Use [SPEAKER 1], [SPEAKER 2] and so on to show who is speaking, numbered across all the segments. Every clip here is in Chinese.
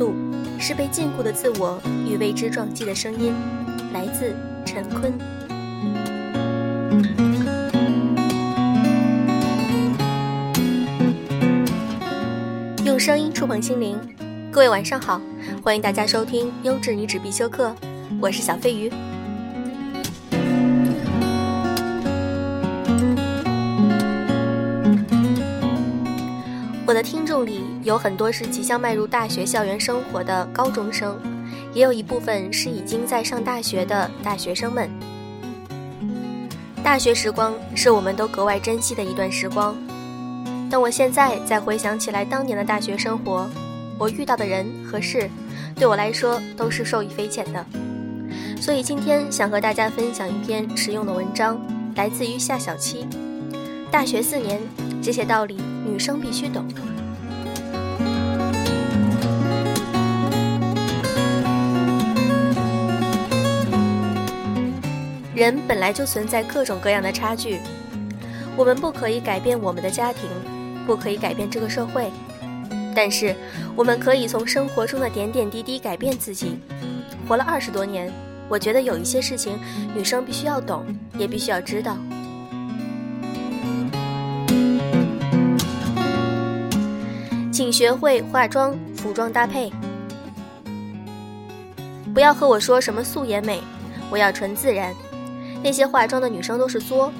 [SPEAKER 1] 路，是被禁锢的自我与未知撞击的声音。来自陈坤。用声音触碰心灵，各位晚上好，欢迎大家收听优质女纸必修课，我是小飞鱼。我的听众里有很多是即将迈入大学校园生活的高中生，也有一部分是已经在上大学的大学生们。大学时光是我们都格外珍惜的一段时光，但我现在再回想起来当年的大学生活，我遇到的人和事，对我来说都是受益匪浅的。所以今天想和大家分享一篇实用的文章，来自于夏小七。大学四年，这些道理。女生必须懂。人本来就存在各种各样的差距，我们不可以改变我们的家庭，不可以改变这个社会，但是我们可以从生活中的点点滴滴改变自己。活了二十多年，我觉得有一些事情，女生必须要懂，也必须要知道。请学会化妆、服装搭配。不要和我说什么素颜美，我要纯自然。那些化妆的女生都是作。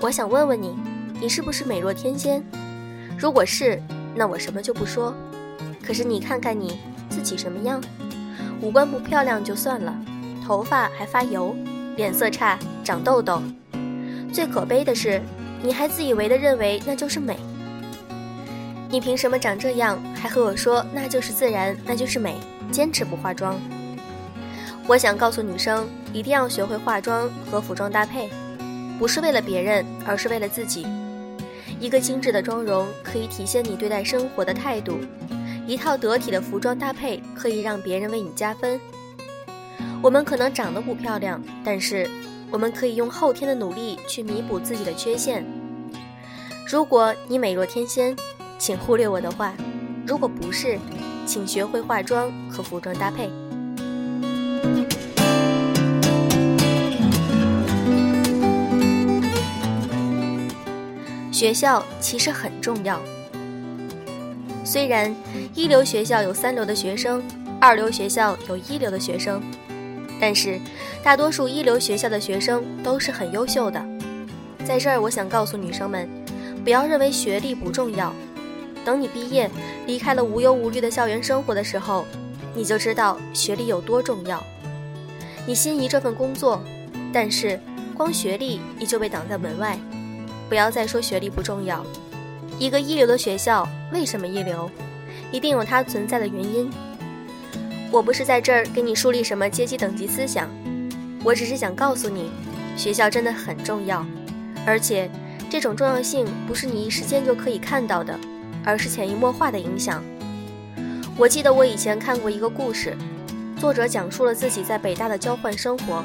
[SPEAKER 1] 我想问问你，你是不是美若天仙？如果是，那我什么就不说。可是你看看你自己什么样？五官不漂亮就算了，头发还发油，脸色差，长痘痘。最可悲的是，你还自以为的认为那就是美。你凭什么长这样，还和我说那就是自然，那就是美？坚持不化妆。我想告诉女生，一定要学会化妆和服装搭配，不是为了别人，而是为了自己。一个精致的妆容可以体现你对待生活的态度，一套得体的服装搭配可以让别人为你加分。我们可能长得不漂亮，但是我们可以用后天的努力去弥补自己的缺陷。如果你美若天仙。请忽略我的话，如果不是，请学会化妆和服装搭配。学校其实很重要，虽然一流学校有三流的学生，二流学校有一流的学生，但是大多数一流学校的学生都是很优秀的。在这儿，我想告诉女生们，不要认为学历不重要。等你毕业，离开了无忧无虑的校园生活的时候，你就知道学历有多重要。你心仪这份工作，但是光学历依旧被挡在门外。不要再说学历不重要。一个一流的学校为什么一流？一定有它存在的原因。我不是在这儿给你树立什么阶级等级思想，我只是想告诉你，学校真的很重要，而且这种重要性不是你一时间就可以看到的。而是潜移默化的影响。我记得我以前看过一个故事，作者讲述了自己在北大的交换生活。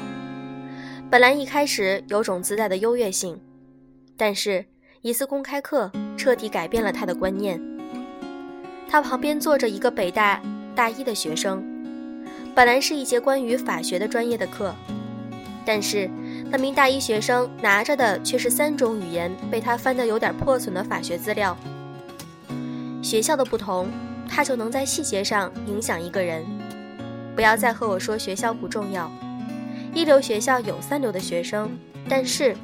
[SPEAKER 1] 本来一开始有种自带的优越性，但是一次公开课彻底改变了他的观念。他旁边坐着一个北大大一的学生，本来是一节关于法学的专业的课，但是那名大一学生拿着的却是三种语言被他翻得有点破损的法学资料。学校的不同，它就能在细节上影响一个人。不要再和我说学校不重要。一流学校有三流的学生，但是，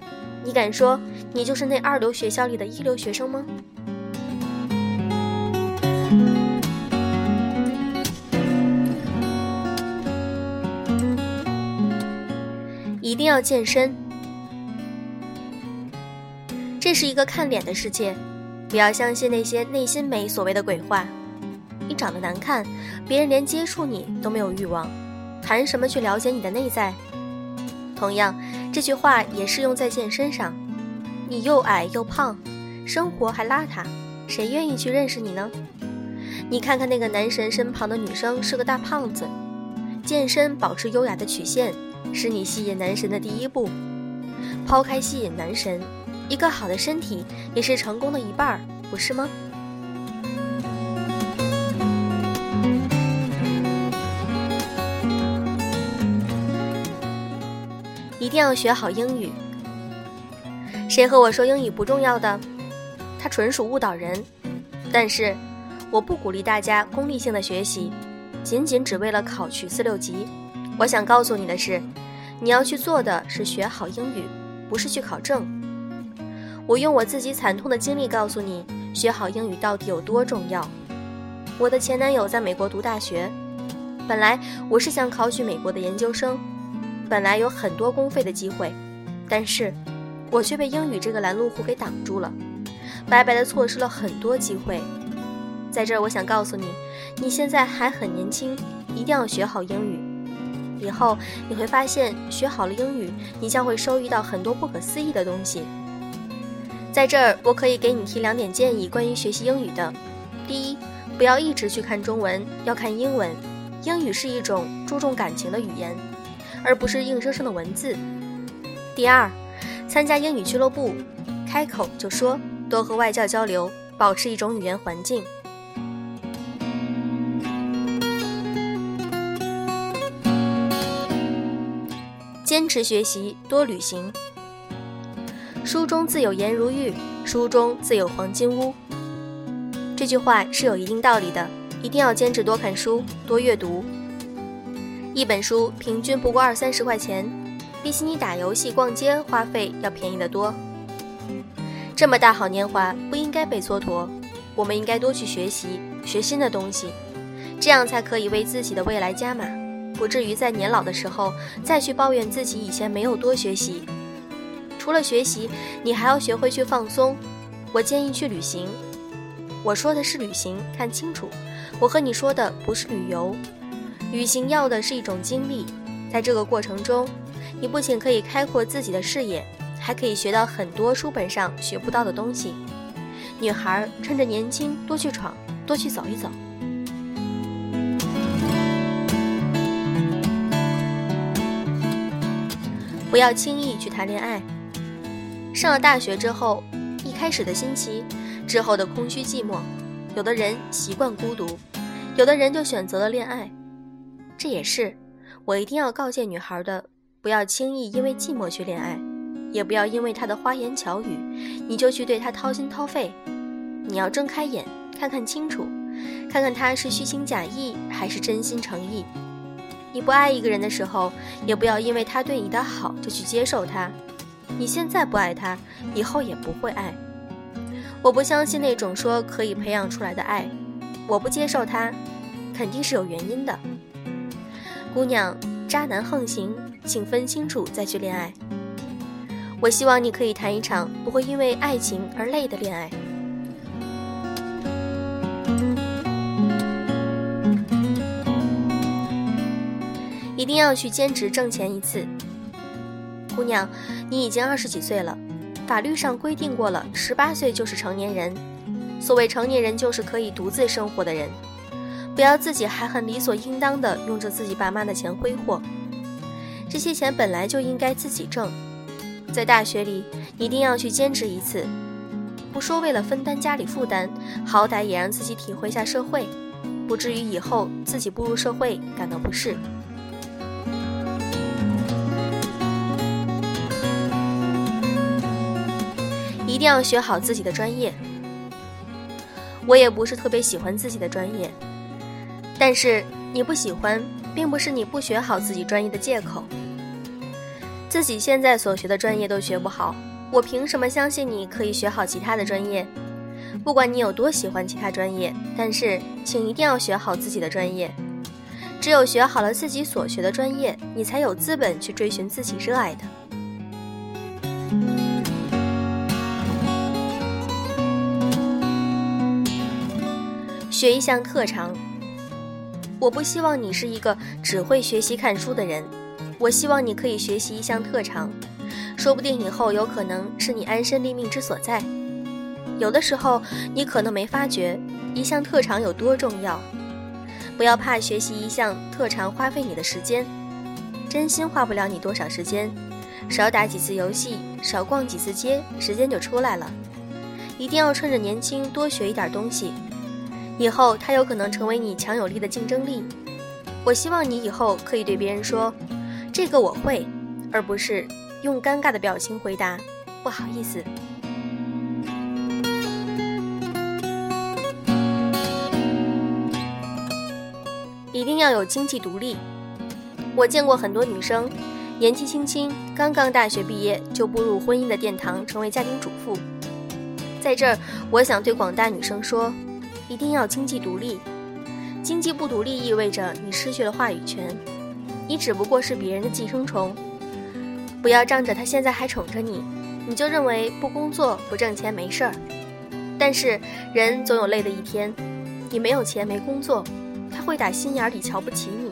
[SPEAKER 1] 你敢说你就是那二流学校里的一流学生吗？一定要健身。这是一个看脸的世界。不要相信那些内心美所谓的鬼话。你长得难看，别人连接触你都没有欲望，谈什么去了解你的内在？同样，这句话也适用在健身上。你又矮又胖，生活还邋遢，谁愿意去认识你呢？你看看那个男神身旁的女生是个大胖子，健身保持优雅的曲线，是你吸引男神的第一步。抛开吸引男神。一个好的身体也是成功的一半不是吗？一定要学好英语。谁和我说英语不重要的？它纯属误导人。但是我不鼓励大家功利性的学习仅仅只为了考取四六级。我想告诉你的是你要去做的是学好英语不是去考证我用我自己惨痛的经历告诉你，学好英语到底有多重要。我的前男友在美国读大学，本来我是想考取美国的研究生，本来有很多公费的机会，但是我却被英语这个拦路虎给挡住了。白白的错失了很多机会，在这儿我想告诉你，你现在还很年轻，一定要学好英语。以后你会发现，学好了英语，你将会收益到很多不可思议的东西。在这儿，我可以给你提两点建议，关于学习英语的：第一，不要一直去看中文，要看英文。英语是一种注重感情的语言，而不是硬生生的文字。第二，参加英语俱乐部，开口就说。多和外教交流，保持一种语言环境。坚持学习，多旅行。书中自有颜如玉，书中自有黄金屋。这句话是有一定道理的，一定要坚持多看书，多阅读。一本书平均不过二三十块钱，比起你打游戏、逛街花费要便宜得多。这么大好年华不应该被蹉跎，我们应该多去学习，学新的东西，这样才可以为自己的未来加码，不至于在年老的时候再去抱怨自己以前没有多学习。除了学习，你还要学会去放松。我建议去旅行。我说的是旅行，看清楚，我和你说的不是旅游。旅行要的是一种经历，在这个过程中，你不仅可以开阔自己的视野。还可以学到很多书本上学不到的东西。女孩趁着年轻多去闯，多去走一走。不要轻易去谈恋爱。上了大学之后，一开始的新奇，之后的空虚寂寞，有的人习惯孤独，有的人就选择了恋爱。这也是我一定要告诫女孩的：不要轻易因为寂寞去恋爱。也不要因为他的花言巧语，你就去对他掏心掏肺。你要睁开眼，看看清楚，看看他是虚情假意还是真心诚意。你不爱一个人的时候，也不要因为他对你的好就去接受他。你现在不爱他，以后也不会爱。我不相信那种说可以培养出来的爱。我不接受他，肯定是有原因的。姑娘，渣男横行，请分清楚再去恋爱。我希望你可以谈一场不会因为爱情而累的恋爱。一定要去兼职挣钱一次。姑娘，你已经二十几岁了，法律上规定过了，十八岁就是成年人。所谓成年人，就是可以独自生活的人。不要自己还很理所应当的用着自己爸妈的钱挥霍，这些钱本来就应该自己挣。在大学里，一定要去兼职一次，不说为了分担家里负担，好歹也让自己体会一下社会，不至于以后自己步入社会感到不适。一定要学好自己的专业。我也不是特别喜欢自己的专业，但是你不喜欢，并不是你不学好自己专业的借口。自己现在所学的专业都学不好，我凭什么相信你可以学好其他的专业？不管你有多喜欢其他专业，但是请一定要学好自己的专业。只有学好了自己所学的专业，你才有资本去追寻自己热爱的。学一项特长。我不希望你是一个只会学习看书的人。我希望你可以学习一项特长，说不定以后有可能是你安身立命之所在。有的时候你可能没发觉一项特长有多重要。不要怕学习一项特长花费你的时间，真心花不了你多少时间。少打几次游戏，少逛几次街，时间就出来了。一定要趁着年轻多学一点东西，以后它有可能成为你强有力的竞争力。我希望你以后可以对别人说。这个我会，而不是用尴尬的表情回答“不好意思”。一定要有经济独立。我见过很多女生，年纪轻轻，刚刚大学毕业就步入婚姻的殿堂，成为家庭主妇。在这儿，我想对广大女生说，一定要经济独立。经济不独立意味着你失去了话语权，你只不过是别人的寄生虫。不要仗着他现在还宠着你，你就认为不工作不挣钱没事儿。但是人总有累的一天，你没有钱没工作。他会打心眼里瞧不起你。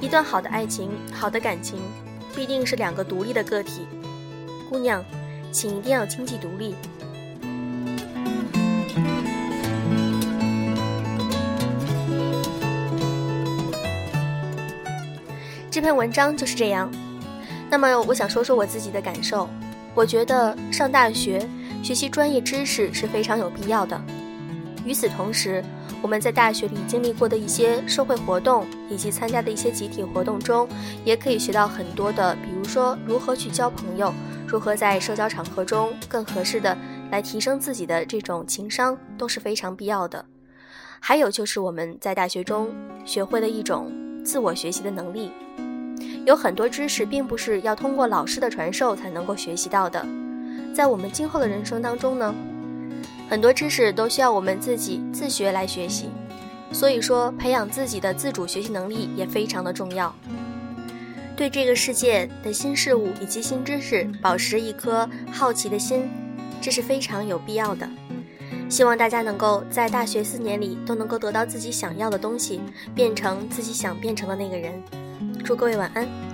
[SPEAKER 1] 一段好的爱情，好的感情，必定是两个独立的个体。姑娘，请一定要经济独立。这篇文章就是这样。那么，我想说说我自己的感受。我觉得上大学学习专业知识是非常有必要的。与此同时，我们在大学里经历过的一些社会活动，以及参加的一些集体活动中，也可以学到很多的，比如说如何去交朋友，如何在社交场合中更合适的来提升自己的这种情商，都是非常必要的。还有就是我们在大学中学会的一种自我学习的能力，有很多知识并不是要通过老师的传授才能够学习到的，在我们今后的人生当中呢。很多知识都需要我们自己自学来学习，所以说培养自己的自主学习能力也非常的重要。对这个世界的新事物以及新知识保持一颗好奇的心，这是非常有必要的。希望大家能够在大学四年里都能够得到自己想要的东西，变成自己想变成的那个人。祝各位晚安。